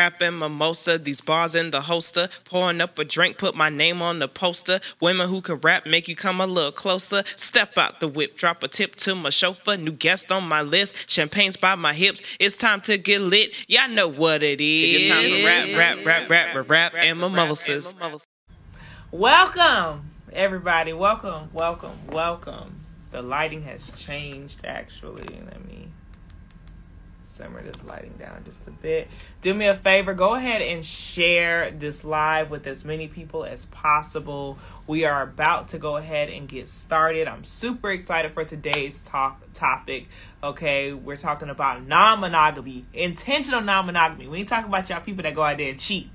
Rapping mimosa, these bars in the holster. Pouring up a drink, put my name on the poster. Women who can rap make you come a little closer. Step out the whip, drop a tip to my chauffeur. New guest on my list, champagne's by my hips. It's time to get lit. Y'all know what it is. It's time to rap, rap, rap, rap, rap, rap, and mimosas. Welcome, everybody. Welcome, welcome, welcome. The lighting has changed, actually. Let me simmer this lighting down just a bit. Do me a favor, go ahead and share this live with as many people as possible. We are about to go ahead and get started. I'm super excited for today's talk topic. Okay, we're talking about non-monogamy, intentional non-monogamy. We ain't talking about y'all people that go out there and cheat.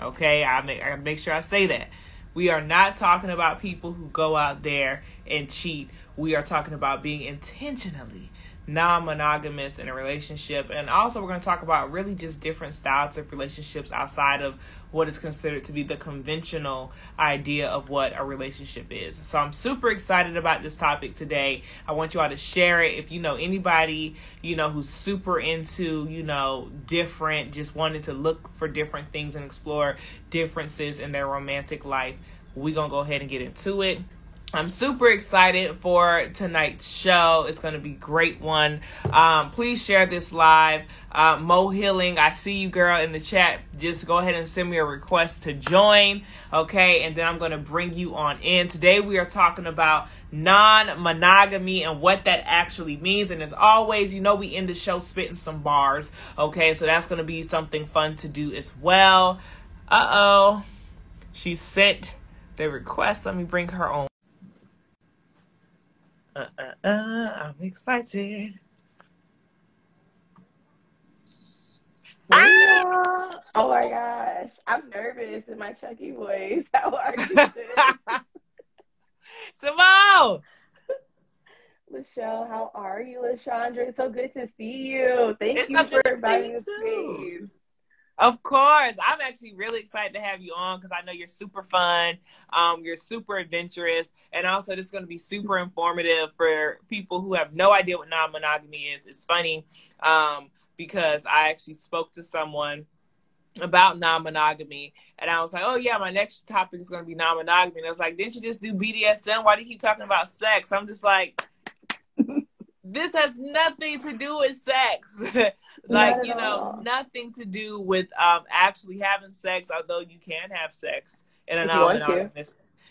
Okay, I make I make sure I say that. We are not talking about people who go out there and cheat. We are talking about being intentionally non-monogamous in a relationship. And also we're going to talk about really just different styles of relationships outside of what is considered to be the conventional idea of what a relationship is. So i'm super excited about this topic today. I want you all to share it. If you know anybody you know who's super into you know different just wanting to look for different things and explore differences in their romantic life we're going to go ahead and get into it I'm super excited for tonight's show. It's going to be great one. Um, please share this live. Uh, Mo Healing, I see you, girl, in the chat. Just go ahead and send me a request to join, okay? And then I'm going to bring you on in. Today we are talking about non-monogamy and what that actually means. And as always, you know we end the show spitting some bars, okay? So that's going to be something fun to do as well. Uh oh, she sent the request. Let me bring her on. Uh, uh, uh, I'm excited. Ah! Oh my gosh. I'm nervous in my Chucky voice. How are you? Simone! Michelle, how are you, Lashandra? It's so good to see you. Thank It's you for inviting see Of course. I'm actually really excited to have you on because I know you're super fun. Um, you're super adventurous. And also, this is going to be super informative for people who have no idea what non monogamy is. It's funny um, because I actually spoke to someone about non-monogamy and I was like, oh yeah, my next topic is going to be non-monogamy. And I was like, didn't you just do BDSM? Why do you keep talking about sex? I'm just like, this has nothing to do with sex. like, you know, nothing to do with um actually having sex, although you can have sex in an If you want to.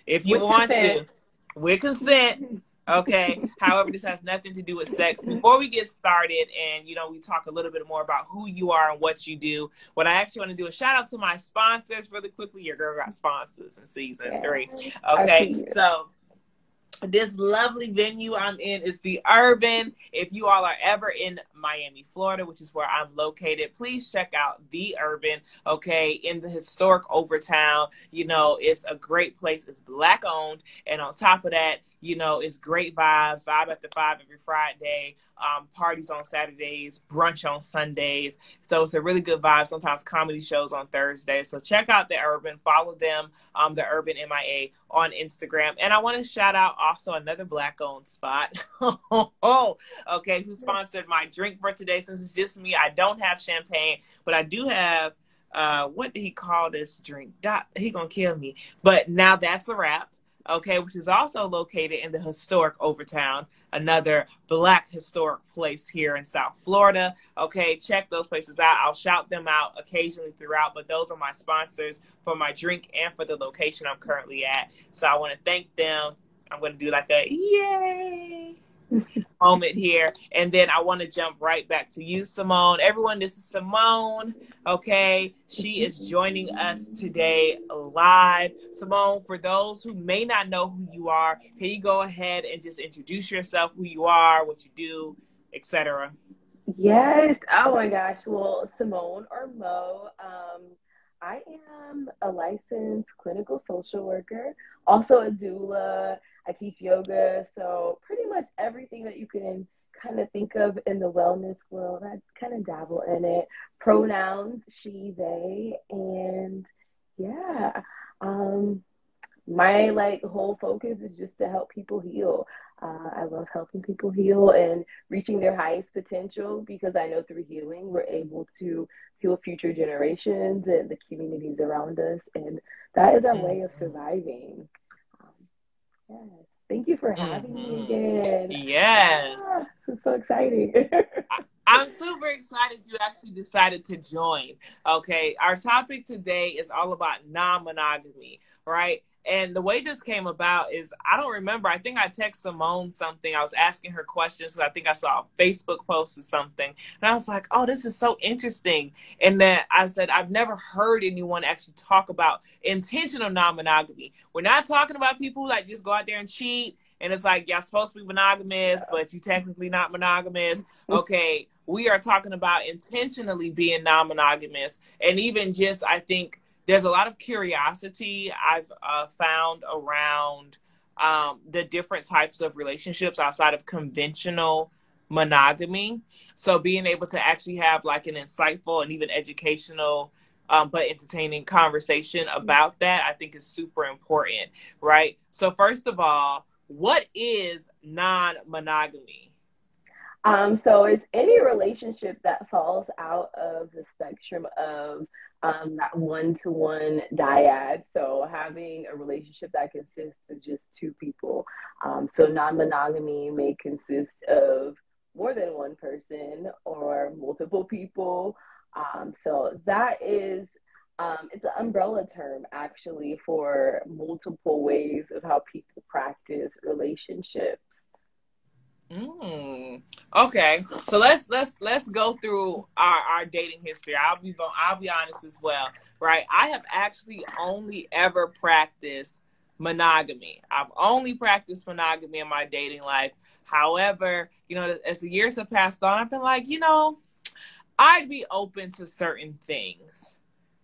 If you With want consent. to. With consent. Okay. However, this has nothing to do with sex. Before we get started and, you know, we talk a little bit more about who you are and what you do, what I actually want to do is shout out to my sponsors really quickly. Your girl got sponsors in season Yeah. three. Okay. So this lovely venue I'm in is the Urban. If you all are ever in Miami, Florida, which is where I'm located, please check out the Urban. Okay, in the historic Overtown. You know, it's a great place. It's black owned, and on top of that, you know, it's great vibes. Vibe after five every Friday. Um, parties on Saturdays, brunch on Sundays. So it's a really good vibe. Sometimes comedy shows on Thursday. So check out the Urban. Follow them, um, the Urban MIA on Instagram. And I want to shout out also another black owned spot. oh, okay, who sponsored my drink for today since it's just me. I don't have champagne, but I do have uh what did he call this drink? He gonna kill me. But now that's a wrap. Okay, which is also located in the historic Overtown, another black historic place here in South Florida. Okay, check those places out. I'll shout them out occasionally throughout, but those are my sponsors for my drink and for the location I'm currently at. So I want to thank them. I'm going to do like a yay moment here. And then I want to jump right back to you, Simone. Everyone, this is Simone. Okay. She is joining us today live. Simone, for those who may not know who you are, can you go ahead and just introduce yourself, who you are, what you do, etc. Yes. Oh my gosh. Well, Simone or Mo, um, I am a licensed clinical social worker, also a doula. I teach yoga. So, pretty much everything that you can kind of think of in the wellness world, I kind of dabble in it. Pronouns she, they, and yeah. Um, my like whole focus is just to help people heal. Uh, I love helping people heal and reaching their highest potential because I know through healing we're able to heal future generations and the communities around us. And that is our way of mm-hmm. surviving. Yes. Thank you for having mm-hmm. me again. Yes. Ah, it's so exciting. I'm super excited you actually decided to join. Okay. Our topic today is all about non monogamy, right? And the way this came about is I don't remember. I think I text Simone something. I was asking her questions. I think I saw a Facebook post or something. And I was like, oh, this is so interesting. And then I said, I've never heard anyone actually talk about intentional non monogamy. We're not talking about people who like just go out there and cheat. And it's like, y'all supposed to be monogamous, but you technically not monogamous. Okay. We are talking about intentionally being non monogamous. And even just, I think, there's a lot of curiosity I've uh, found around um, the different types of relationships outside of conventional monogamy. So being able to actually have like an insightful and even educational um, but entertaining conversation about that, I think is super important, right? So first of all, what is non-monogamy? Um, so it's any relationship that falls out of the spectrum of um, that one to one dyad. So having a relationship that consists of just two people. Um, so non monogamy may consist of more than one person or multiple people. Um, so that is um, it's an umbrella term actually for multiple ways of how people practice relationships. Mm, okay, so let's let's let's go through our, our dating history. I'll be I'll be honest as well, right? I have actually only ever practiced monogamy. I've only practiced monogamy in my dating life. However, you know, as the years have passed on, I've been like, you know, I'd be open to certain things.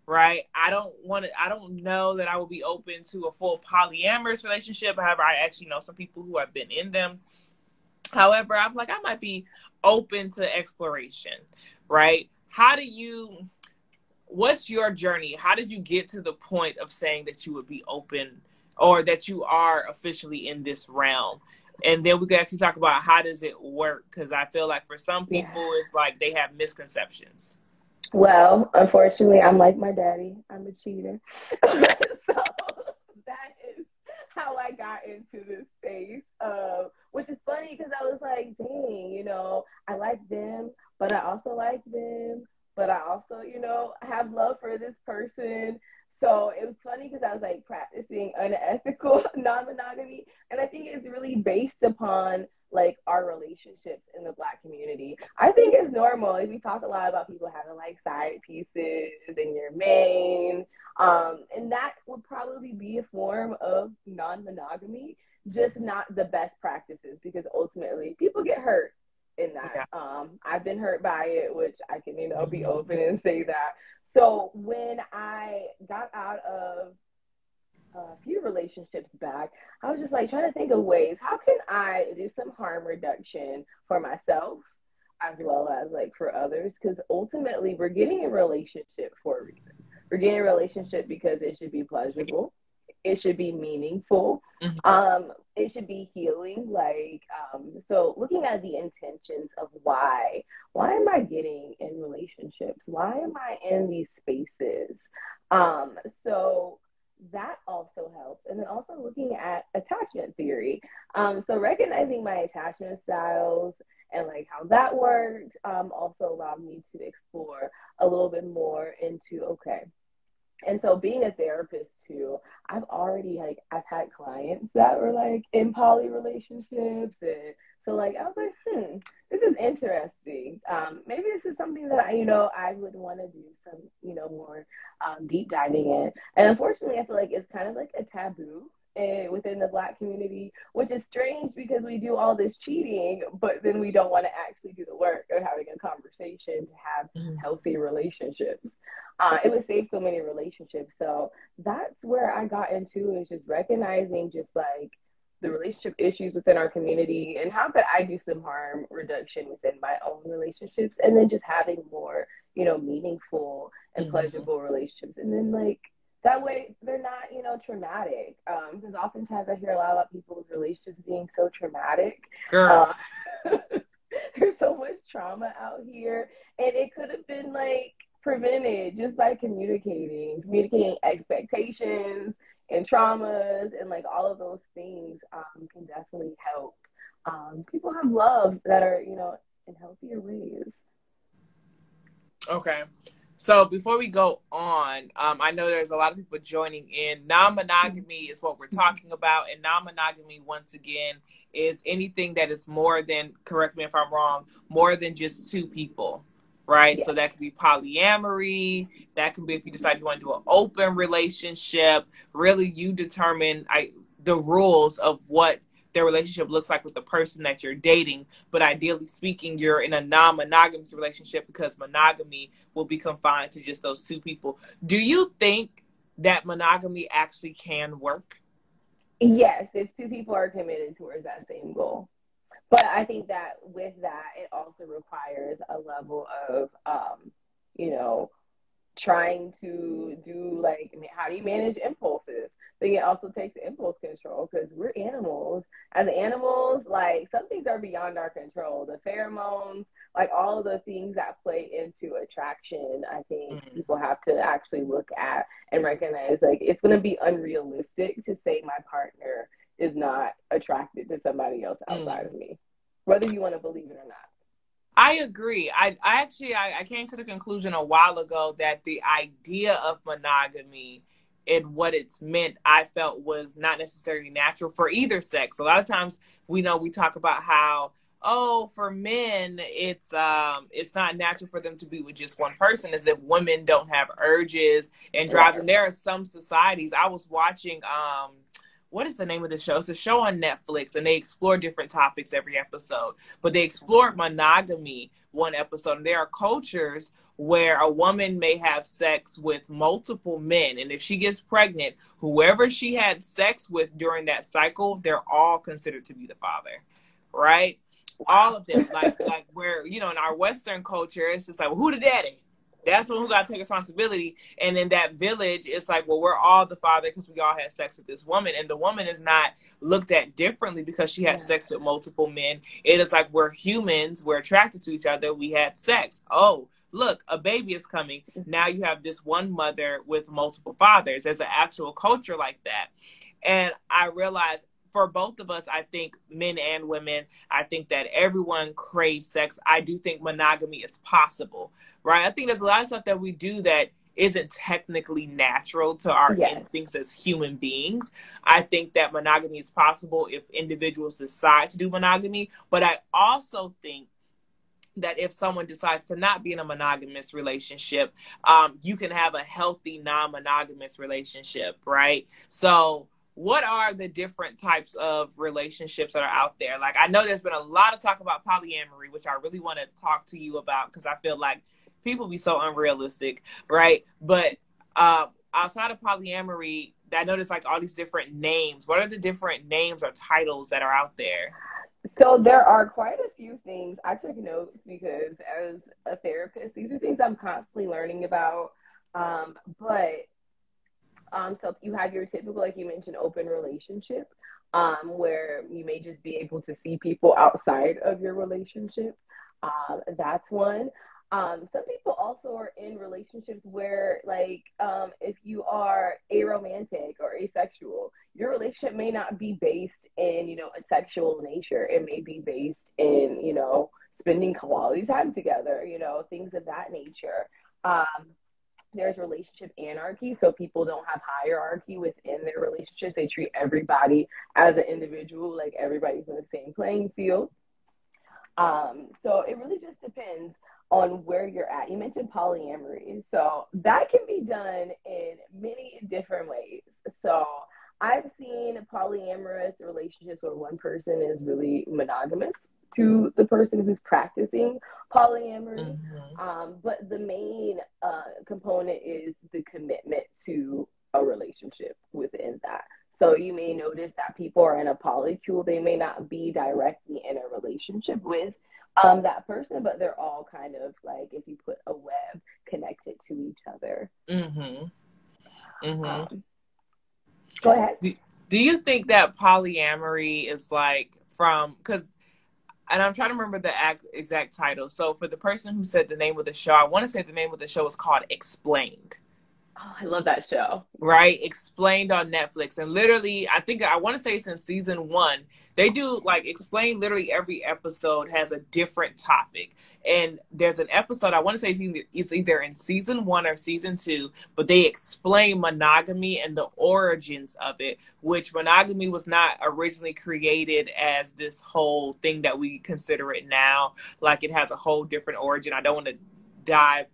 Right. I don't want to, I don't know that I will be open to a full polyamorous relationship. However, I actually know some people who have been in them However, I'm like, I might be open to exploration, right? How do you, what's your journey? How did you get to the point of saying that you would be open or that you are officially in this realm? And then we could actually talk about how does it work? Because I feel like for some people, yeah. it's like they have misconceptions. Well, unfortunately, I'm like my daddy. I'm a cheater. so that is how I got into this space. Uh, which is funny because I was like, dang, you know, I like them, but I also like them, but I also, you know, have love for this person. So it was funny because I was like practicing unethical non monogamy. And I think it's really based upon like our relationships in the black community. I think it's normal. Like, we talk a lot about people having like side pieces in your main. Um, and that would probably be a form of non monogamy just not the best practices because ultimately people get hurt in that. Yeah. Um, I've been hurt by it, which I can, you know, be open and say that. So when I got out of a few relationships back, I was just like trying to think of ways how can I do some harm reduction for myself as well as like for others? Because ultimately we're getting a relationship for a reason. We're getting a relationship because it should be pleasurable. It should be meaningful. Mm-hmm. um it should be healing like um so looking at the intentions of why why am i getting in relationships? Why am i in these spaces? Um so that also helps. And then also looking at attachment theory. Um so recognizing my attachment styles and like how that worked um also allowed me to explore a little bit more into okay. And so being a therapist too, I've already like I've had clients that were like in poly relationships and so like I was like, hmm, this is interesting. Um, maybe this is something that I, you know, I would want to do some, you know, more um, deep diving in. And unfortunately, I feel like it's kind of like a taboo in, within the black community, which is strange because we do all this cheating, but then we don't want to actually do the work of having a conversation to have mm-hmm. healthy relationships. Uh, it would save so many relationships. So that's where I got into is just recognizing just like the relationship issues within our community and how could I do some harm reduction within my own relationships and then just having more, you know, meaningful and mm-hmm. pleasurable relationships. And then like that way they're not you know traumatic um because oftentimes i hear a lot about people's relationships being so traumatic Girl. Uh, there's so much trauma out here and it could have been like prevented just by communicating, communicating expectations and traumas and like all of those things um, can definitely help um, people have love that are, you know, in healthier ways. Okay. So before we go on, um, I know there's a lot of people joining in. Non-monogamy is what we're talking about, and non-monogamy, once again, is anything that is more than. Correct me if I'm wrong. More than just two people, right? Yeah. So that could be polyamory. That could be if you decide you want to do an open relationship. Really, you determine I the rules of what their relationship looks like with the person that you're dating. But ideally speaking, you're in a non monogamous relationship because monogamy will be confined to just those two people. Do you think that monogamy actually can work? Yes, if two people are committed towards that same goal. But I think that with that, it also requires a level of, um, you know, trying to do like how do you manage impulses then it also takes impulse control because we're animals. As animals, like some things are beyond our control. The pheromones, like all of the things that play into attraction, I think mm-hmm. people have to actually look at and recognize like it's going to be unrealistic to say my partner is not attracted to somebody else outside mm-hmm. of me, whether you want to believe it or not. I agree. I, I actually I, I came to the conclusion a while ago that the idea of monogamy and what it's meant i felt was not necessarily natural for either sex a lot of times we know we talk about how oh for men it's um it's not natural for them to be with just one person as if women don't have urges and drives and there are some societies i was watching um what is the name of the show? It's a show on Netflix, and they explore different topics every episode. But they explored monogamy one episode. And there are cultures where a woman may have sex with multiple men, and if she gets pregnant, whoever she had sex with during that cycle, they're all considered to be the father, right? All of them, like like where you know in our Western culture, it's just like well, who the daddy? That's the one who got to take responsibility. And in that village, it's like, well, we're all the father because we all had sex with this woman. And the woman is not looked at differently because she had yeah. sex with multiple men. It is like we're humans, we're attracted to each other, we had sex. Oh, look, a baby is coming. Mm-hmm. Now you have this one mother with multiple fathers. There's an actual culture like that. And I realized for both of us, I think men and women, I think that everyone craves sex. I do think monogamy is possible, right? I think there's a lot of stuff that we do that isn't technically natural to our yes. instincts as human beings. I think that monogamy is possible if individuals decide to do monogamy, but I also think that if someone decides to not be in a monogamous relationship, um, you can have a healthy non monogamous relationship, right? So, what are the different types of relationships that are out there? Like, I know there's been a lot of talk about polyamory, which I really want to talk to you about because I feel like people be so unrealistic, right? But uh, outside of polyamory, I noticed like all these different names. What are the different names or titles that are out there? So there are quite a few things. I took notes because as a therapist, these are things I'm constantly learning about. Um, but um, so you have your typical, like you mentioned, open relationship, um, where you may just be able to see people outside of your relationship. Um, that's one. Um, some people also are in relationships where, like, um, if you are aromantic or asexual, your relationship may not be based in, you know, a sexual nature. It may be based in, you know, spending quality time together, you know, things of that nature. Um, there's relationship anarchy so people don't have hierarchy within their relationships. They treat everybody as an individual like everybody's in the same playing field. Um, so it really just depends on where you're at. You mentioned polyamory so that can be done in many different ways. So i've seen polyamorous relationships where one person is really monogamous to the person who's practicing polyamory. Mm-hmm. Um, but the main uh, component is the commitment to a relationship within that. So you may notice that people are in a polycule. They may not be directly in a relationship with um, that person, but they're all kind of like if you put a web connected to each other. Mm-hmm. Mm-hmm. Um, go ahead. Do, do you think that polyamory is like from because and I'm trying to remember the act, exact title. So for the person who said the name of the show, I want to say the name of the show is called Explained. Oh, I love that show. Right? Explained on Netflix. And literally, I think I want to say since season one, they do like explain literally every episode has a different topic. And there's an episode, I want to say it's either, in season one or season two, but they explain monogamy and the origins of it, which monogamy was not originally created as this whole thing that we consider it now. Like it has a whole different origin. I don't want to dive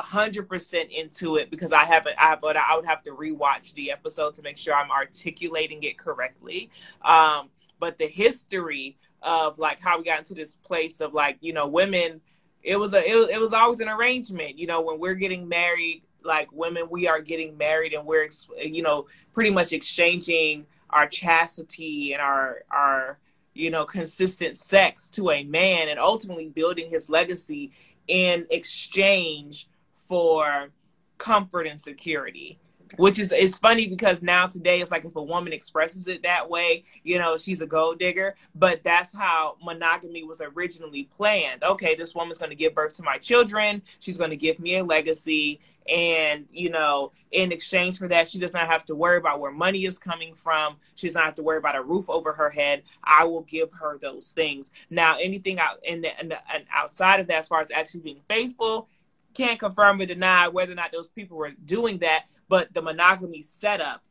hundred percent into it because I haven't. I but I would have to rewatch the episode to make sure I'm articulating it correctly. Um, but the history of like how we got into this place of like you know women, it was a it, it was always an arrangement. You know when we're getting married, like women, we are getting married and we're you know pretty much exchanging our chastity and our our you know consistent sex to a man and ultimately building his legacy in exchange for comfort and security which is it's funny because now today it's like if a woman expresses it that way you know she's a gold digger but that's how monogamy was originally planned. Okay this woman's going to give birth to my children she's going to give me a legacy and you know in exchange for that she does not have to worry about where money is coming from she does not have to worry about a roof over her head i will give her those things. Now anything out in the, in the outside of that as far as actually being faithful can't confirm or deny whether or not those people were doing that, but the monogamy setup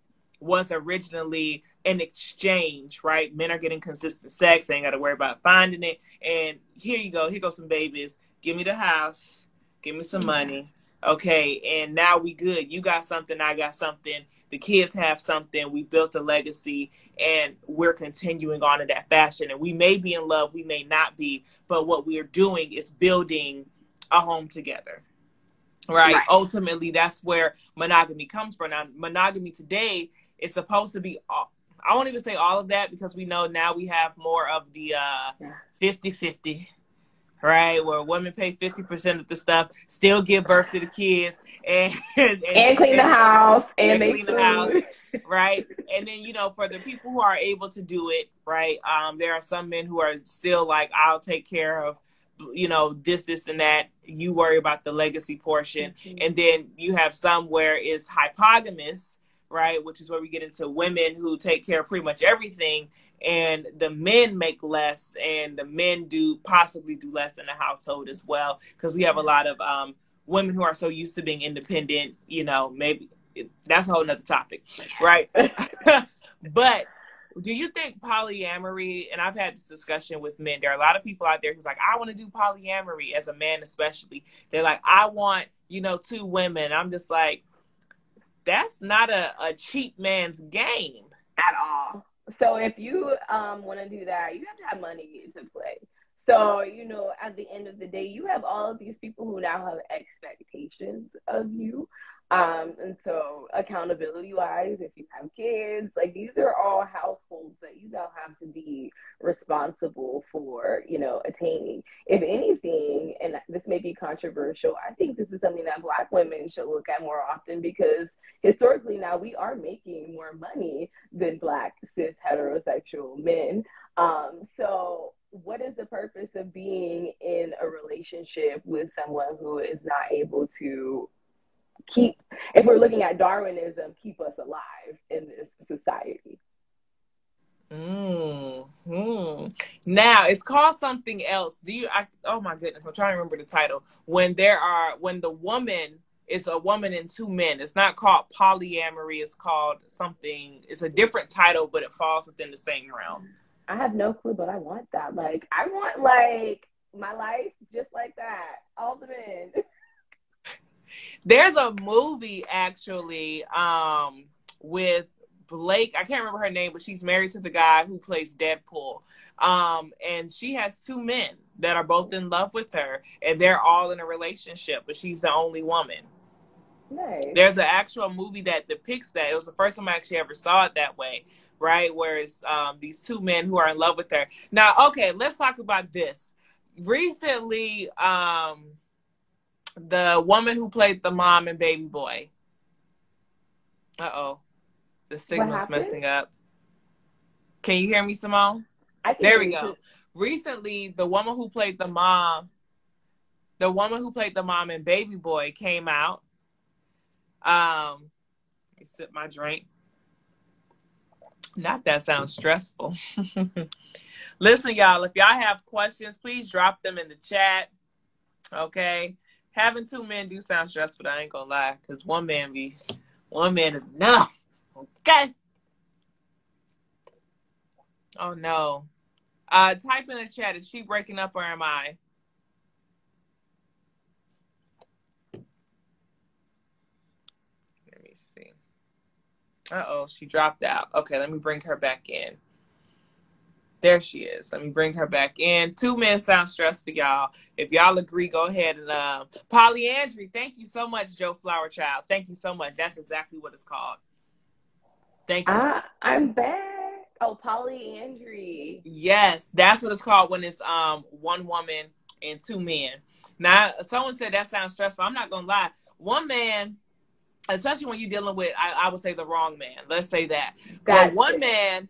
was originally an exchange, right? Men are getting consistent sex, they ain't got to worry about finding it. And here you go, here goes some babies. Give me the house, give me some money. Okay, and now we good. You got something, I got something. The kids have something. We built a legacy, and we're continuing on in that fashion. And we may be in love, we may not be, but what we're doing is building a home together right? right? Ultimately, that's where monogamy comes from. Now, monogamy today is supposed to be. I won't even say all of that because we know now we have more of the uh, 50-50, right? Where women pay 50% of the stuff, still give birth to the kids, and and, and clean and, the house, and, and clean food. the house, right? And then you know, for the people who are able to do it, right? Um, there are some men who are still like, I'll take care of you know this this and that you worry about the legacy portion. Mm-hmm. and then you have some where it's hypogamous right which is where we get into women who take care of pretty much everything and the men make less and the men do possibly do less in the household as well because we have a lot of um, women who are so used to being independent you know maybe that's a whole nother topic right? But do you think polyamory and i've had this discussion with men there are a lot of people out there who's like i want to do polyamory as a man especially. They're like i want you know two women. I'm just like that's not a, a cheap man's game. At all. So if you um, want to do that you have to have money to play. So you know at the end of the day you have all of these people who now have expectations of you um, and so accountability wise, if you have kids, like these are all households that you now have to be responsible for, you know, attaining. If anything, and this may be controversial, I think this is something that black women should look at more often because historically now we are making more money than black cis heterosexual men. Um, so what is the purpose of being in a relationship with someone who is not able to keep, if we're looking at Darwinism, keep us alive in this society. Mm-hmm. Now it's called something else. Do you? I, oh my goodness, I'm trying to remember the title. When there are, when the woman is a woman and two men, it's not called polyamory. It's called something. It's a different title, but it falls within the same realm. I have no clue, but I want that. Like, I want like my life just like that. All the men. There's a movie actually um, with Blake. I can't remember her name, but she's married to the guy who plays Deadpool. Um, and she has two men that are both in love with her, and they're all in a relationship, but she's the only woman. Nice. There's an actual movie that depicts that. It was the first time I actually ever saw it that way, right? Where it's um, these two men who are in love with her. Now, okay, let's talk about this. Recently, um, the woman who played the mom and Baby Boy. Uh oh, the signal's messing up. Can you hear me, Simone? there we go. recently the woman who played the mom, the woman who played the mom and Baby Boy came out. Um, let me sip my drink. Not that sounds stressful. Listen, y'all, if y'all have questions, please drop them in the chat. Okay. Having two men do sound stressful, I ain't gonna lie, because one man be one man is enough. Okay. Oh no. Uh type in the chat, is she breaking up or am I? Let me see. Uh oh, she dropped out. Okay, let me bring her back in. There she is. Let me bring her back in. Two men sound stressful, y'all. If y'all agree, go ahead and um polyandry. Thank you so much, Joe Flower Child. Thank you so much. That's exactly what it's called. Thank you. Ah, I'm back. Oh, polyandry. Yes, that's what it's called when it's um one woman and two men. Now, someone said that sounds stressful. I'm not gonna lie. One man, especially when you're dealing with, I, I would say the wrong man. Let's say that. That's but one it. man,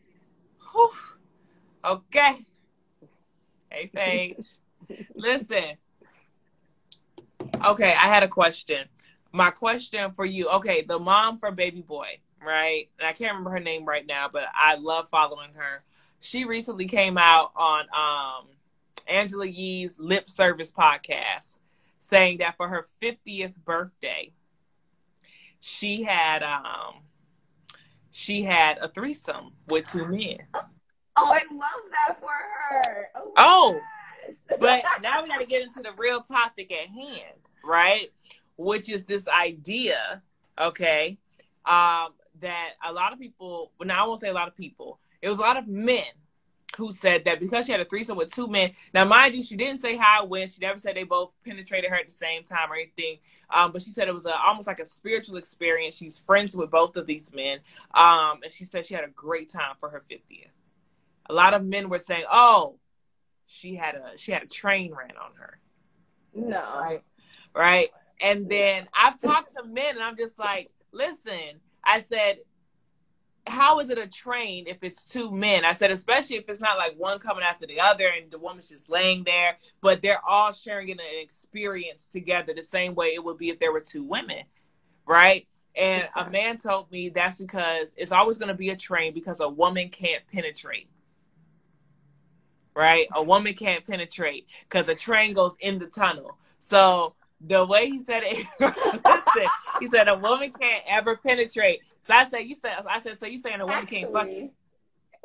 whew, okay. Hey, Paige. Listen. Okay, I had a question. My question for you. Okay, the mom for Baby Boy, right? And I can't remember her name right now, but I love following her. She recently came out on um Angela Yee's Lip Service podcast saying that for her 50th birthday, she had um she had a threesome with two men. Oh, I love that for her. Oh, Oh, but now we got to get into the real topic at hand, right? Which is this idea, okay, um, that a lot of people, well, now I won't say a lot of people, it was a lot of men who said that because she had a threesome with two men. Now, mind you, she didn't say how it went. She never said they both penetrated her at the same time or anything. Um, but she said it was a, almost like a spiritual experience. She's friends with both of these men, um, and she said she had a great time for her fiftieth. A lot of men were saying, "Oh, she had a she had a train ran on her." no. right. Right? And then i've talked to men and i'm just like listen i said how is it a train if it's two men? I said especially if it's not like one coming after the other and the woman's just laying there but they're all sharing an experience together the same way it would be if there were two women. Right? And a man told me that's because it's always going to be a train because a woman can't penetrate right? A woman can't penetrate because a train goes in the tunnel. So the way he said it, listen, he said a woman can't ever penetrate. So I said, you said, I said, so you saying a woman can't fuck you?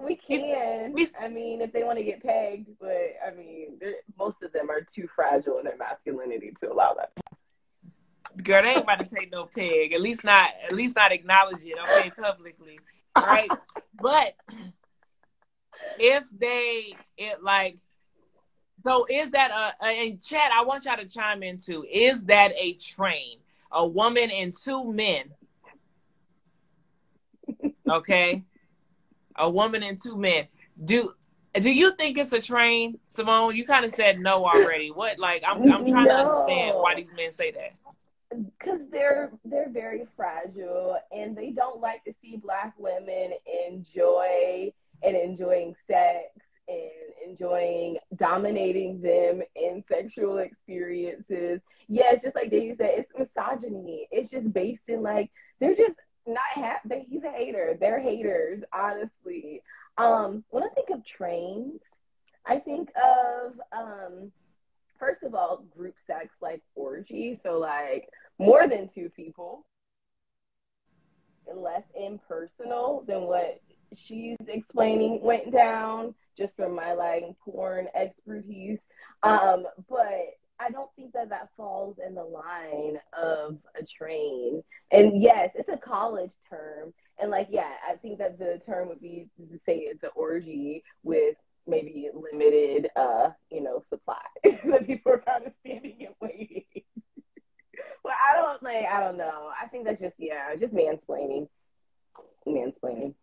We can. he's- I mean, if they want to get pegged, but I mean, most of them are too fragile in their masculinity to allow that. Girl, they ain't about to say no pig. At least not, at least not acknowledge it, okay, publicly, right? But if they, it like, so is that a, in chat? I want y'all to chime in too. Is that a train? A woman and two men. Okay, a woman and two men. Do do you think it's a train, Simone? You kind of said no already. What like I'm I'm trying to understand why these men say that. because they're they're very fragile and they don't like to see black women enjoy and enjoying sex and enjoying dominating them in sexual experiences. Yeah, it's just like Davey said, it's misogyny. It's just based in like they're just not happy. He's a hater. They're haters, honestly. Um, when I think of trains, I think of um first of all, group sex like orgy, so like more than two people, less impersonal than what she's explaining went down, just from my like porn expertise. Um, but I don't think that that falls in the line of a train. And yes, it's a college term. And like, yeah, I think that the term would be to say it's an orgy with maybe limited, uh, you know, supply that people are kind of standing and waiting. well, I don't like, I don't know. I think that's just, yeah, just mansplaining. Mansplaining.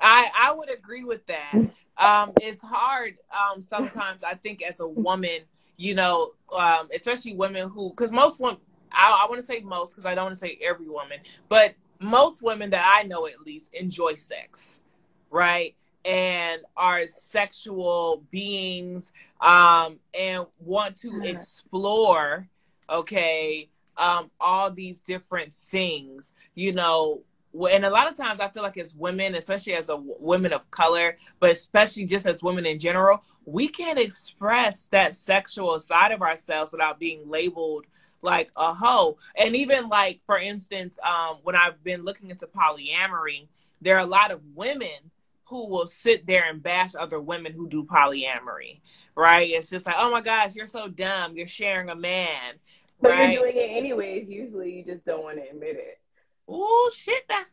I I would agree with that. Um, it's hard um, sometimes. I think as a woman, you know, um, especially women who, because most women, I, I want to say most because I don't want to say every woman, but most women that I know at least enjoy sex, right? and are sexual beings um, and want to explore, okay, um, all these different things, you know. And a lot of times I feel like as women, especially as a women of color, but especially just as women in general, we can't express that sexual side of ourselves without being labeled like a hoe. And even like, for instance, um, when I've been looking into polyamory, there are a lot of women who will sit there and bash other women who do polyamory, right? It's just like, oh my gosh, you're so dumb. You're sharing a man. But right? you're doing it anyways. Usually you just don't want to admit it. Oh, shit. That.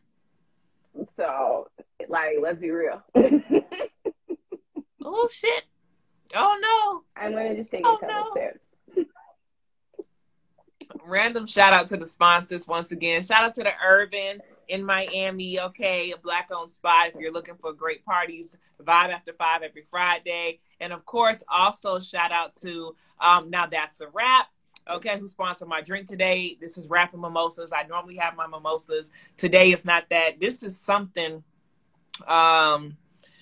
So, like, let's be real. oh, shit. Oh, no. I'm going to just take oh, a couple no. steps random shout out to the sponsors once again. Shout out to the Urban in Miami, okay, a black owned spot if you're looking for great parties, vibe after five every Friday. And of course, also shout out to um, Now That's a Wrap. Okay, who sponsored my drink today? This is Rapping Mimosas. I normally have my mimosas. Today is not that. This is something, um,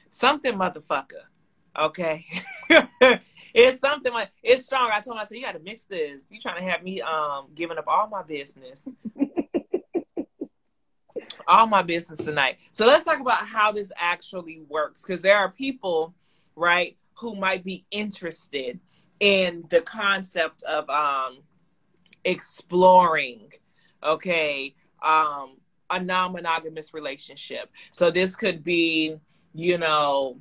something motherfucker. Okay. it's something like it's strong. I told him, I said, you got to mix this. You trying to have me um giving up all my business, all my business tonight. So let's talk about how this actually works because there are people, right, who might be interested in the concept of um exploring, okay, um a non-monogamous relationship. So this could be, you know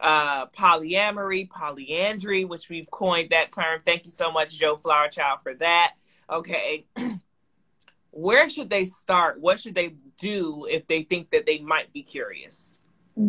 uh, polyamory, polyandry, which we've coined that term. Thank you so much, Joe Flowerchild, for that. Okay. Where should they start? What should they do if they think that they might be curious?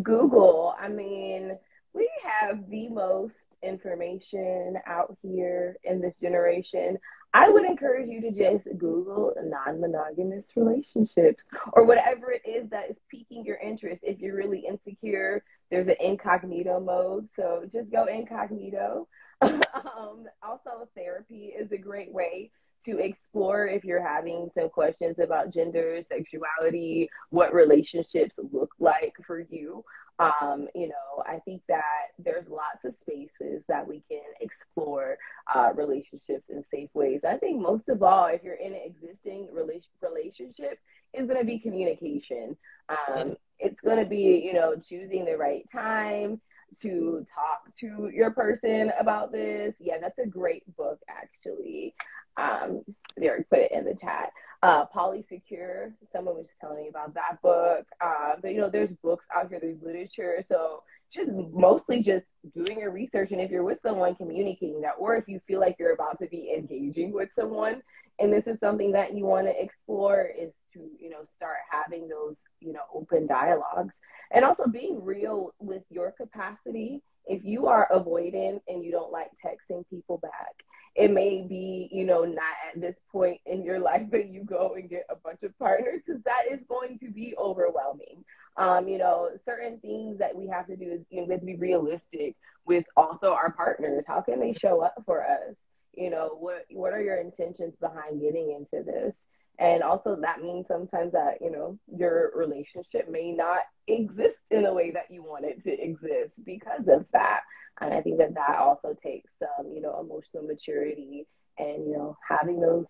Google. I mean, we have the most information out here in this generation. I would encourage you to just Google non monogamous relationships or whatever it is that is piquing your interest. If you're really insecure, there's an incognito mode. So just go incognito. um, also, therapy is a great way to explore if you're having some questions about gender, sexuality, what relationships look like for you. Um, you know, I think that there's lots of spaces that we can explore uh, relationships in safe ways. I think most of all, if you're in an existing relation- relationship, it's going to be communication. Um, it's going to be, you know, choosing the right time to talk to your person about this. Yeah, that's a great book, actually. Um, there, put it in the chat. Uh, Polysecure, someone was just telling me about that book. Uh, but, you know, there's books out here, there's literature. So just mostly just doing your research. And if you're with someone, communicating that. Or if you feel like you're about to be engaging with someone, and this is something that you want to explore, is to, you know, start having those, you know, open dialogues. And also being real with your capacity. If you are avoidant and you don't like texting people back, it may be, you know, not at this point in your life that you go and get a bunch of partners because that is going to be overwhelming. Um, you know, certain things that we have to do is you know, we have to be realistic with also our partners. How can they show up for us? You know, what what are your intentions behind getting into this? And also that means sometimes that, you know, your relationship may not exist in a way that you want it to exist because of that. And I think that that also takes some, you know, emotional maturity and, you know, having those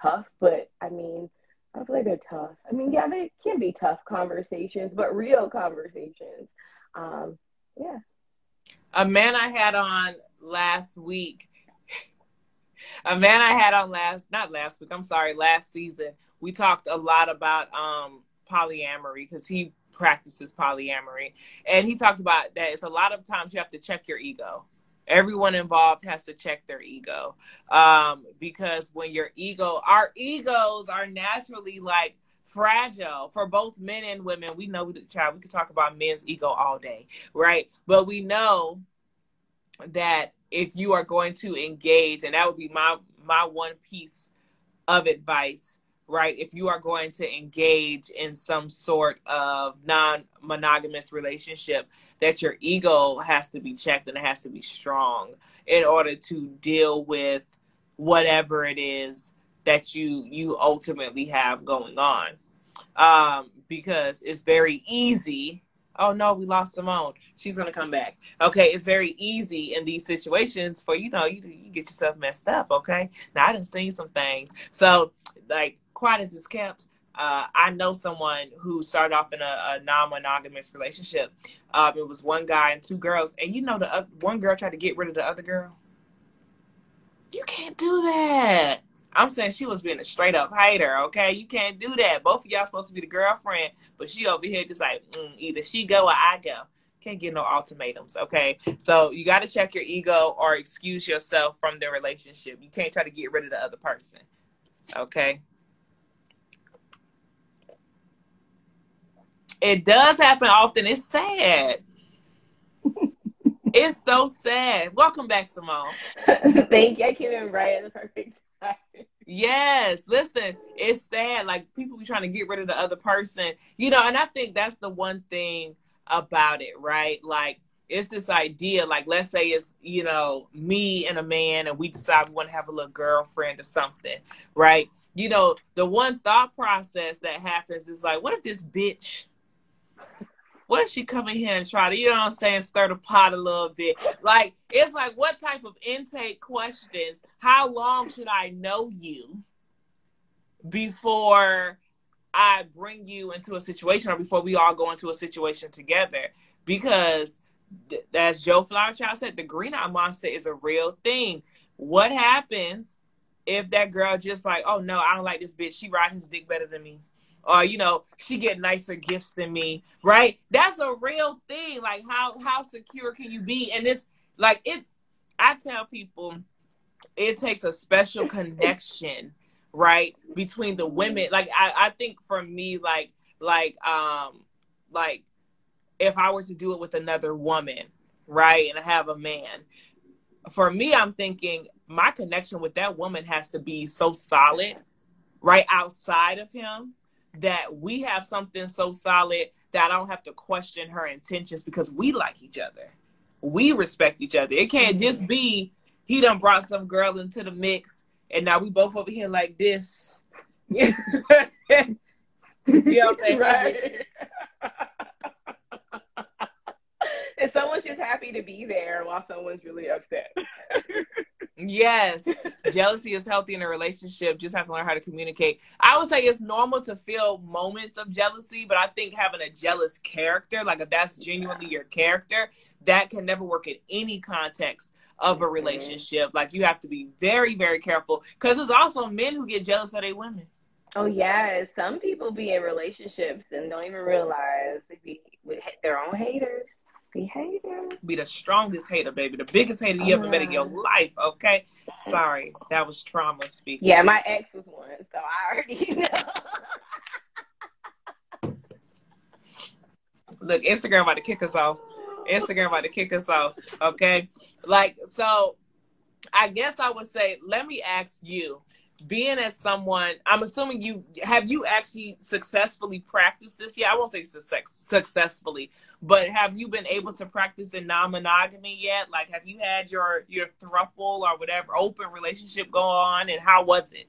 tough, but I mean, I feel like they're tough. I mean, yeah, they can be tough conversations, but real conversations. Um, yeah. A man I had on last week, a man I had on last, not last week, I'm sorry, last season, we talked a lot about um, polyamory because he practices polyamory. And he talked about that it's a lot of times you have to check your ego. Everyone involved has to check their ego. Um, because when your ego, our egos are naturally like fragile for both men and women. We know, child, we could talk about men's ego all day, right? But we know that if you are going to engage, and that would be my my one piece of advice right? If you are going to engage in some sort of non monogamous relationship, that your ego has to be checked and it has to be strong in order to deal with whatever it is that you you ultimately have going on um because it's very easy oh no, we lost Simone. She's gonna come back. Okay, it's very easy in these situations for you know you, you get yourself messed up. Okay, now I didn't see some things. So like quiet as it's kept. Uh, I know someone who started off in a, a non-monogamous relationship. Um, it was one guy and two girls, and you know the uh, one girl tried to get rid of the other girl. You can't do that. I'm saying she was being a straight up hater. Okay, you can't do that. Both of y'all supposed to be the girlfriend, but she over here just like mm, either she go or I go. Can't get no ultimatums. Okay, so you got to check your ego or excuse yourself from the relationship. You can't try to get rid of the other person. Okay. It does happen often. It's sad. it's so sad. Welcome back, Simone. Thank you. I came in right at the perfect Yes, listen, it's sad. Like people be trying to get rid of the other person, you know, and I think that's the one thing about it, right? Like it's this idea, like let's say it's, you know, me and a man and we decide we want to have a little girlfriend or something, right? You know, the one thought process that happens is like, what if this bitch what if she come in here and try to, you know what I'm saying, stir the pot a little bit? Like, it's like, what type of intake questions? How long should I know you before I bring you into a situation or before we all go into a situation together? Because, as Joe Flowerchild said, the green eye monster is a real thing. What happens if that girl just like, oh no, I don't like this bitch. She ride his dick better than me or you know she get nicer gifts than me right? That's a real thing. Like how how secure can you be? And it's like it i tell people it takes a special connection right between the women. Like i i think for me like like um like if i were to do it with another woman right and i have a man for me i'm thinking my connection with that woman has to be so solid right outside of him that we have something so solid that I don't have to question her intentions because we like each other. We respect each other. It can't just mm-hmm. be he done brought some girl into the mix and now we both over here like this. you know what I'm saying? Right. And someone's just happy to be there while someone's really upset. Yes, jealousy is healthy in a relationship. Just have to learn how to communicate. I would say it's normal to feel moments of jealousy, but I think having a jealous character, like if that's genuinely your character, that can never work in any context of a mm-hmm. relationship. Like you have to be very, very careful because there's also men who get jealous of their women. Oh yeah, some people be in relationships and don't even realize they be with their own haters. Be hater. Be the strongest hater, baby. The biggest hater you ever met in your life. Okay. Sorry, that was trauma speaking. Yeah, my ex was one, so I already know. Look, Instagram about to kick us off. Instagram about to kick us off. Okay. Like, so I guess I would say, let me ask you being as someone, I'm assuming you have you actually successfully practiced this yet? I won't say success, successfully, but have you been able to practice in non-monogamy yet? Like, have you had your your thruple or whatever open relationship go on, and how was it?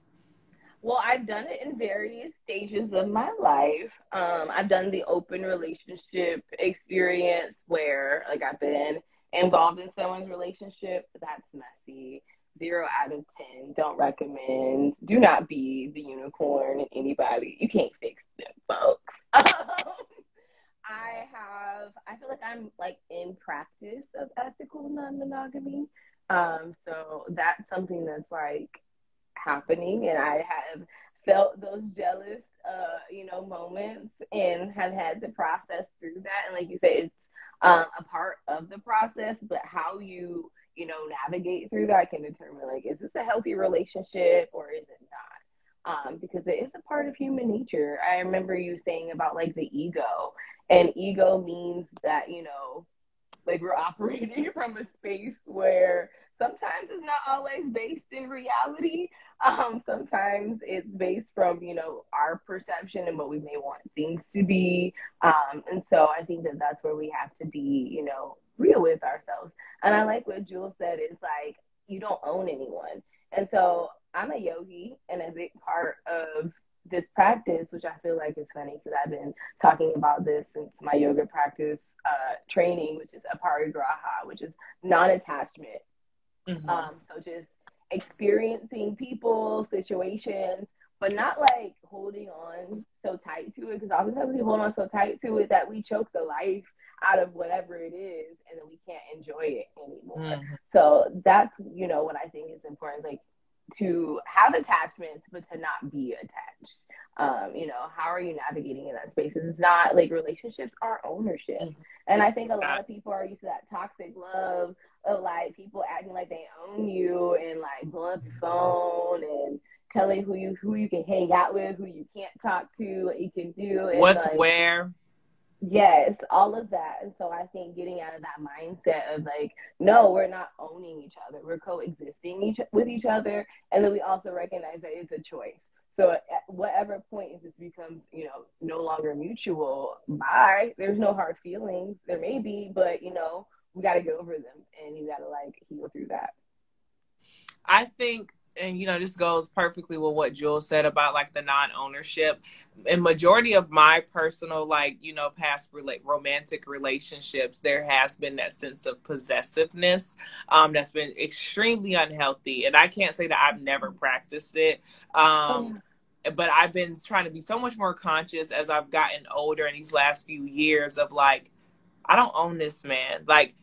Well, I've done it in various stages of my life. Um, I've done the open relationship experience where, like, I've been involved in someone's relationship. That's messy zero out of ten. Don't recommend. Do not be the unicorn in anybody. You can't fix them, folks. I have. I feel like I'm like in practice of ethical non-monogamy. Um, so that's something that's like happening, and I have felt those jealous, uh, you know, moments, and have had to process through that. And like you said, it's um, a part of the process, but how you you know, navigate through that, can determine like, is this a healthy relationship or is it not? Um, because it is a part of human nature. I remember you saying about like the ego, and ego means that, you know, like we're operating from a space where sometimes it's not always based in reality. Um, sometimes it's based from, you know, our perception and what we may want things to be. Um, and so I think that that's where we have to be, you know, real with ourselves. And I like what Jules said is like, you don't own anyone. And so I'm a yogi, and a big part of this practice, which I feel like is funny because I've been talking about this since my yoga practice uh, training, which is aparigraha, which is non-attachment. Mm-hmm. Um, so just experiencing people, situations, but not like holding on so tight to it because oftentimes we hold on so tight to it that we choke the life out of whatever it is and then we can't enjoy it anymore. Mm-hmm. So that's, you know, what I think is important, like to have attachments, but to not be attached. Um, you know, how are you navigating in that space? It's not like relationships are ownership. Mm-hmm. And I think a lot of people are used to that toxic love of like people acting like they own you and like blowing up your phone and telling who you who you can hang out with, who you can't talk to, what you can do. And What's like, where. Yes, all of that. And so I think getting out of that mindset of like, no, we're not owning each other. We're coexisting each with each other. And then we also recognize that it's a choice. So at whatever point if this becomes, you know, no longer mutual, bye. There's no hard feelings. There may be, but you know, we gotta get over them and you gotta like heal through that. I think and you know this goes perfectly with what Jules said about like the non-ownership. And majority of my personal like you know past relate romantic relationships, there has been that sense of possessiveness um, that's been extremely unhealthy, and I can't say that I've never practiced it. Um, oh. but I've been trying to be so much more conscious as I've gotten older in these last few years of like, I don't own this man. Like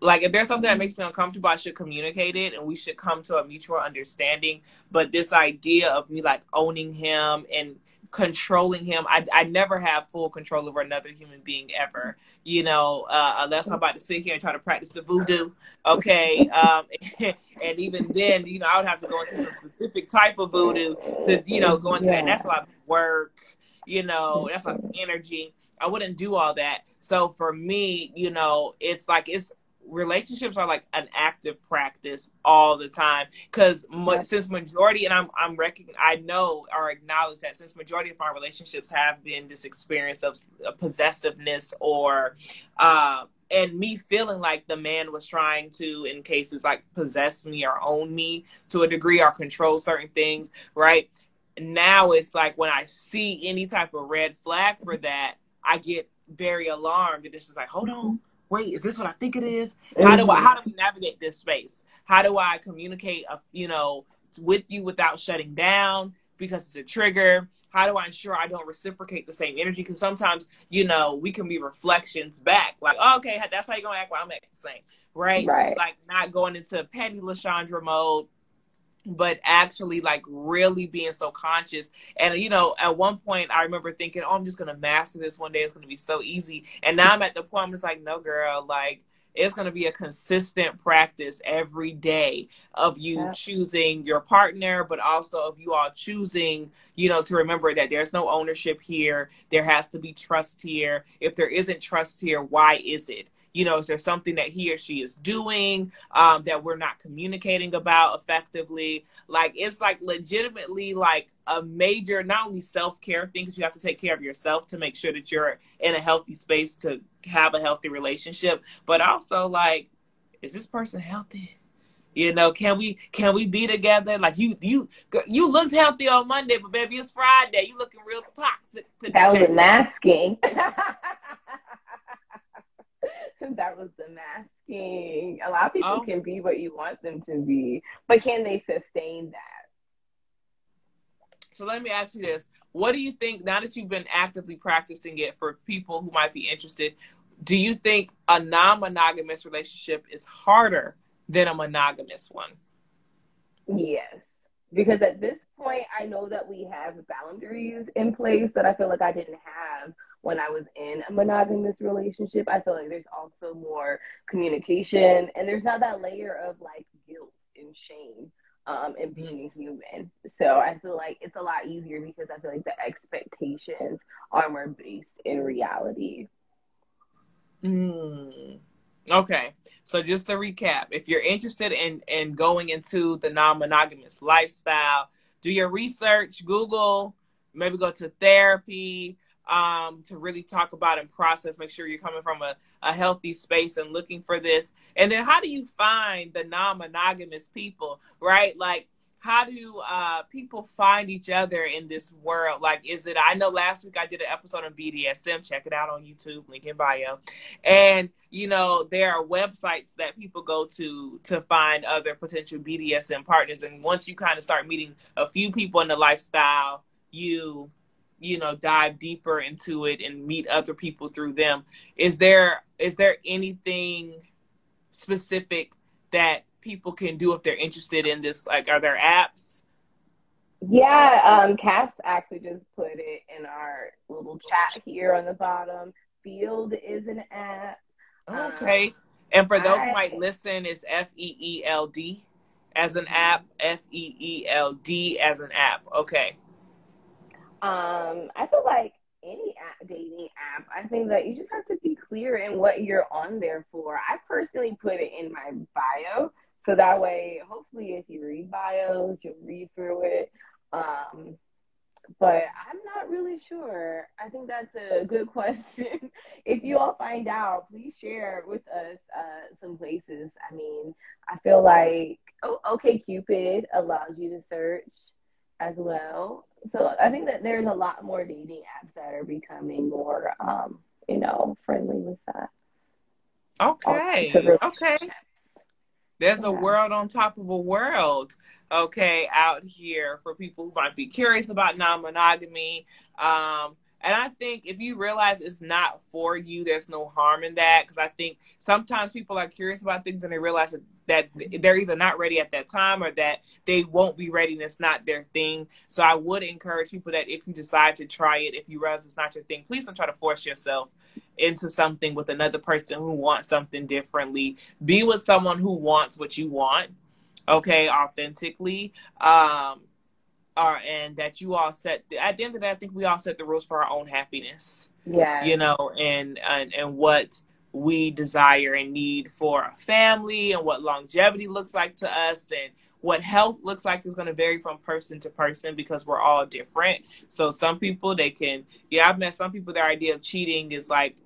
like if there's something that makes me uncomfortable, I should communicate it and we should come to a mutual understanding. But this idea of me like owning him and controlling him, I, I never have full control over another human being ever, you know, uh, unless I'm about to sit here and try to practice the voodoo. Okay. Um, and even then, you know, I would have to go into some specific type of voodoo to, you know, go into yeah. that. And that's a lot of work, you know, that's like energy. I wouldn't do all that. So for me, you know, it's like it's relationships are like an active practice all the time because ma- since majority and i'm i'm recogn- i know or acknowledge that since majority of our relationships have been this experience of possessiveness or uh, and me feeling like the man was trying to in cases like possess me or own me to a degree or control certain things right? Now it's like when i see any type of red flag for that i get very alarmed and it's just like hold on wait, is this what I think it is? How do I how do we navigate this space? How do I communicate, uh, you know, with you without shutting down because it's a trigger? How do I ensure I don't reciprocate the same energy? Because sometimes, you know, we can be reflections back, like, oh, okay, that's how you're gonna act. Well, I'm acting the same, right? Right. Like not going into petty Lashandra mode but actually like really being so conscious. And you know at one point i remember thinking oh i'm just gonna master this one day. It's gonna be so easy. And now i'm at the point i'm just like no girl like it's going to be a consistent practice every day of you yeah. choosing your partner but also of you all choosing you know to remember that there's no ownership here. There has to be trust here. If there isn't trust here why is it you know, is there something that he or she is doing um, that we're not communicating about effectively? Like, it's like legitimately like a major, not only self care thing, because you have to take care of yourself to make sure that you're in a healthy space to have a healthy relationship, but also like, is this person healthy? You know, can we can we be together? Like you you you looked healthy on Monday, but baby, it's Friday. You looking real toxic today. That was a masking. that was the masking. A lot of people oh. can be what you want them to be, but can they sustain that? So let me ask you this. What do you think now that you've been actively practicing it for people who might be interested? Do you think a non monogamous relationship is harder than a monogamous one? Yes. Because at this point, I know that we have boundaries in place that I feel like I didn't have when I was in a monogamous relationship. I feel like there's also more communication and there's not that layer of like guilt and shame um, and being human. So I feel like it's a lot easier because I feel like the expectations are more based in reality. Mm. Okay, so just to recap, if you're interested in in going into the non-monogamous lifestyle, do your research, Google, maybe go to therapy, um, to really talk about and process. Make sure you're coming from a, a healthy space and looking for this. And then how do you find the non monogamous people, right? Like, how do uh, people find each other in this world? Like, is it? I know last week I did an episode on BDSM. Check it out on YouTube, link in bio. And you know, there are websites that people go to to find other potential BDSM partners. And once you kind of start meeting a few people in the lifestyle, you you know dive deeper into it and meet other people through them. Is there is there anything specific that people can do if they're interested in this? Like, are there apps? Yeah, um, Cass actually just put it in our little chat here on the bottom. Feeld is an app. Okay. Um, and for those I, who might listen, it's F E E L D as an app, F E E L D as an app. Okay. Um, I feel like any app, dating app, I think that you just have to be clear in what you're on there for. I personally put it in my bio so that way, hopefully, if you read bios, you'll read through it. Um, but I'm not really sure. I think that's a good question. if you all find out, please share with us uh, some places. I mean, I feel like oh, OK Cupid allows you to search as well. So I think that there's a lot more dating apps that are becoming more, um, you know, friendly with that. Okay. Okay. There's a world on top of a world, okay, out here for people who might be curious about non monogamy. Um, and I think if you realize it's not for you, there's no harm in that. Because I think sometimes people are curious about things and they realize that, that they're either not ready at that time or that they won't be ready and it's not their thing. So I would encourage people that if you decide to try it, if you realize it's not your thing, please don't try to force yourself into something with another person who wants something differently. Be with someone who wants what you want, okay, authentically. Um, are and that you all set at the end of the day, I think we all set the rules for our own happiness. Yeah. You know, and and, and what we desire and need for a family and what longevity looks like to us and what health looks like is going to vary from person to person because we're all different. So some people they can yeah, I've met some people their idea of cheating is like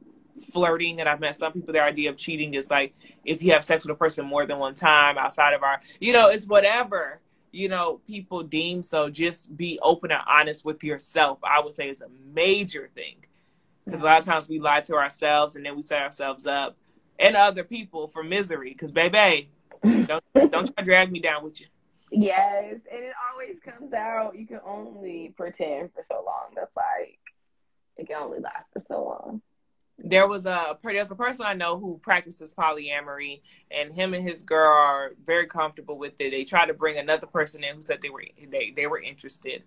flirting and I've met some people their idea of cheating is like if you have sex with a person more than one time outside of our you know, it's whatever you know, people deem so. Just be open and honest with yourself. I would say is a major thing because a lot of times we lie to ourselves and then we set ourselves up and other people for misery. Because baby, don't don't try drag me down with you. Yes, and it always comes out. You can only pretend for so long. That's like it can only last for so long there was a there's a person I know who practices polyamory, and him and his girl are very comfortable with it. They try to bring another person in who said they were they they were interested,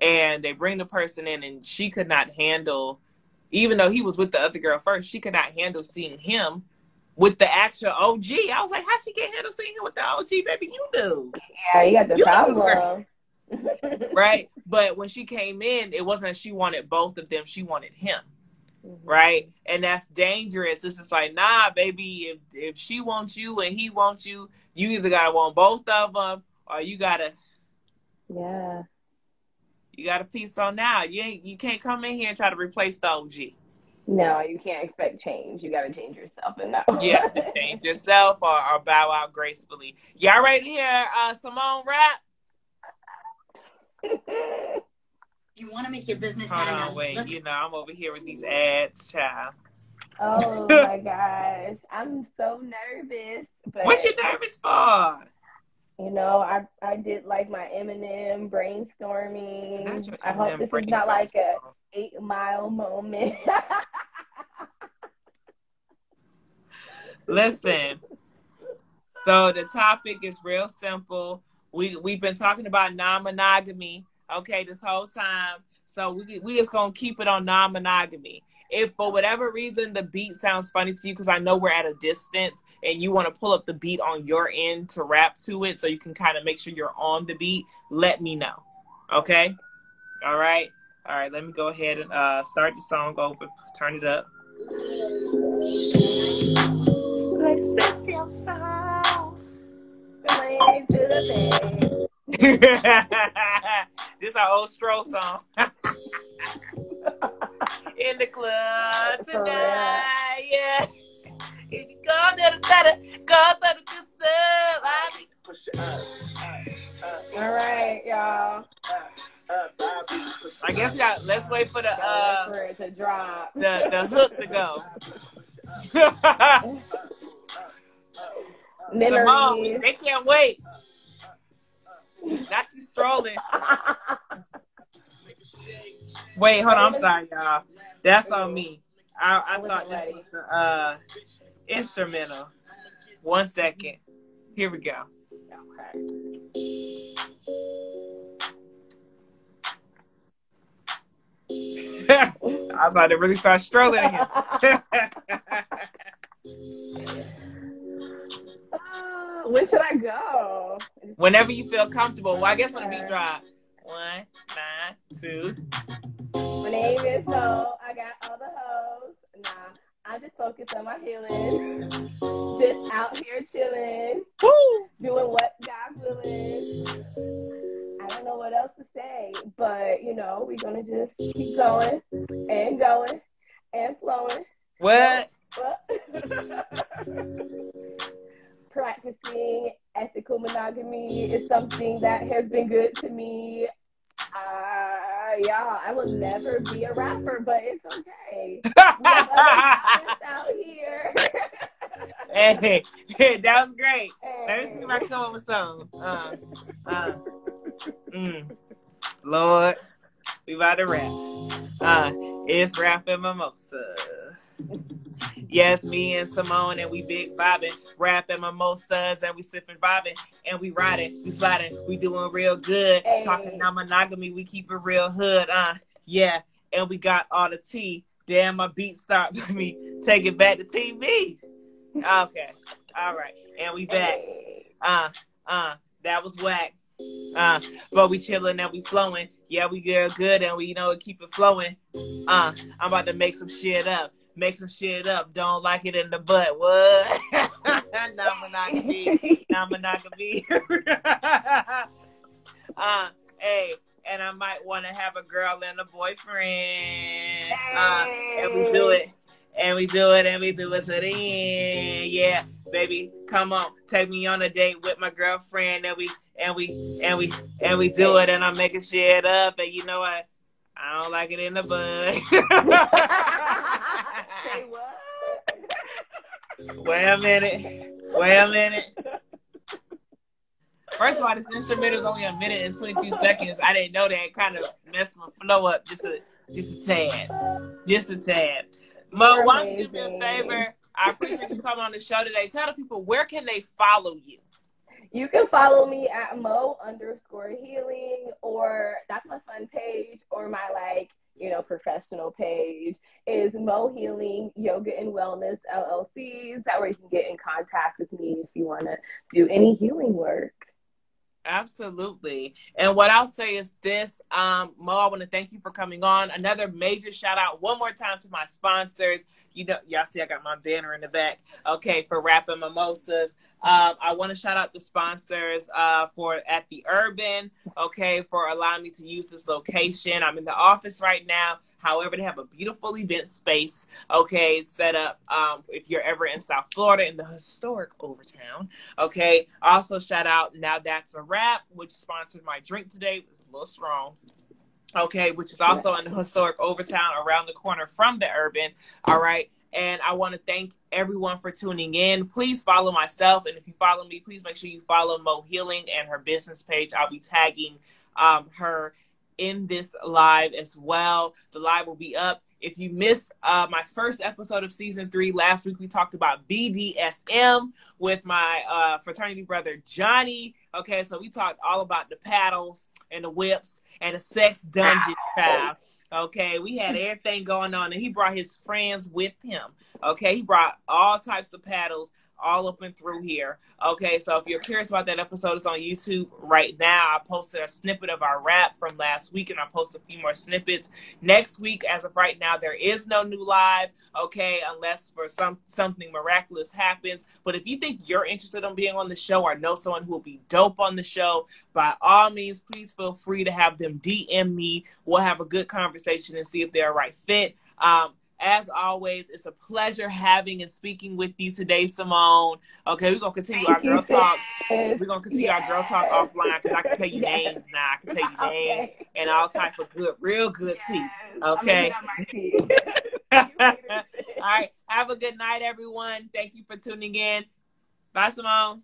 and they bring the person in, and she could not handle, even though he was with the other girl first, she could not handle seeing him with the actual OG. I was like, how she can't handle seeing him with the OG, baby? You do. Yeah, you got the power. right, but when she came in, it wasn't that she wanted both of them; she wanted him Mm-hmm. Right. And that's dangerous. It's just like, nah, baby, if if she wants you and he wants you, you either gotta want both of them or you gotta Yeah. You got a piece on now. You ain't you can't come in here and try to replace the OG. No, you can't expect change. You gotta change yourself and no. yeah, change yourself or, or bow out gracefully. Y'all ready to hear uh Simone rap? you want to make your business Hold on, wait. Let's... You know, I'm over here with these ads, child. Oh my gosh, I'm so nervous. But what you nervous for? You know, I I did like my Eminem brainstorming. I hope this is not like a eight mile moment. Listen. So the topic is real simple. We we've been talking about non-monogamy okay, this whole time. So we we just gonna keep it on non-monogamy. If for whatever reason the beat sounds funny to you, because I know we're at a distance and you want to pull up the beat on your end to rap to it, so you can kind of make sure you're on the beat. Let me know. Okay. All right. All right. Let me go ahead and uh, start the song over. Turn it up. Let's dance your song. Play to the this our old Stro song. in the club tonight. Yeah. If you go to the gutter, go to the good stuff. I be push it up. All right, y'all. I guess y'all. Let's wait for the uh, for it to drop. The the hook to go. Literally. Simone, they can't wait. Not you strolling. Wait, hold on. I'm sorry, y'all. That's on me. I, I thought this ready. was the uh instrumental. One second. Here we go. okay. I was about to really start strolling again. Ah, when should I go? Whenever you feel comfortable. Well, I guess when the beat drop. One, nine, two. My name is Mo. I got all the hoes. Nah, I'm just focused on my healing. Just out here chilling, Woo! doing what God's willing. I don't know what else to say, but you know, we're gonna just keep going and going and flowing. What? Practicing ethical monogamy is something that has been good to me. Uh, yeah, I will never be a rapper, but it's okay. We have other artists out here. hey, that was great. Let me see if I come up with something. Uh, uh, mm. Lord, we about to rap. Uh, it's rapping mimosa. Yes, me and Simone and we big vibing, rapping mimosas and we sipping vibing and we riding, we sliding, we doing real good. Hey. Talking non monogamy, we keep it real hood. Uh, yeah, and we got all the tea. Damn, my beat stopped. Let me take it back to TV. Okay, all right, and we back uh, uh, that was whack. Uh, but we chilling and we flowing. Yeah, we good, good, and we you know keep it flowing. Uh, I'm about to make some shit up. Make some shit up. Don't like it in the butt. What? non monogamy. Non monogamy. uh, hey, and I might want to have a girl and a boyfriend. Uh, and we do it. And we do it and we do it to the end. Yeah, baby, come on, take me on a date with my girlfriend and we and we and we and we do it and I'm making shit up and you know what? I don't like it in the bud. Say what? Wait a minute. Wait a minute. First of all, this instrument is only a minute and 22 seconds. I didn't know that. Kind of messed my flow up just a just a tad. Just a tad. Mo, You're why don't you do me a favor? I appreciate you coming on the show today. Tell the people where can they follow you? You can follow me at Mo underscore healing, or that's my fun page, or my like, you know, professional page is Mo Healing Yoga and Wellness LLCs. That way you can get in contact with me if you want to do any healing work. Absolutely. And what I'll say is this, um, Mo, I want to thank you for coming on. Another major shout out one more time to my sponsors. You know, y'all see I got my banner in the back. Okay, for rapping mimosas. Um, I want to shout out the sponsors uh, for at the Urban. Okay, for allowing me to use this location. I'm in the office right now. However, they have a beautiful event space. Okay, set up um, if you're ever in South Florida in the historic Overtown. Okay. Also, shout out Now That's a Wrap, which sponsored my drink today. was a little strong. Okay, which is also in the historic Overtown around the corner from the Urban. All right. And I want to thank everyone for tuning in. Please follow myself. And if you follow me, please make sure you follow Mo Healing and her business page. I'll be tagging um, her in this live as well. The live will be up. If you missed uh, my first episode of season three, last week we talked about BDSM with my uh, fraternity brother Johnny. Okay, so we talked all about the paddles and the whips and the sex dungeon child. Okay, we had everything going on, and he brought his friends with him. Okay, he brought all types of paddles all up and through here. Okay, so if you're curious about that episode, it's on YouTube right now. I posted a snippet of our rap from last week, and I posted a few more snippets. Next week, as of right now, there is no new live. Okay, unless for some something miraculous happens. But if you think you're interested in being on the show or know someone who will be dope on the show, by all means, please feel free to have them DM me. We'll have a good conversation and see if they're a right fit. Um, As always, it's a pleasure having and speaking with you today, Simone. Okay, we're gonna continue Thank our girl talk. We're gonna continue our girl talk offline because I can tell you Yes. names now. I can tell you names and all type of good, real good tea. Yes. I'm Okay. get on my tea. all See you later, sis. right. Have a good night, everyone. Thank you for tuning in. Bye, Simone.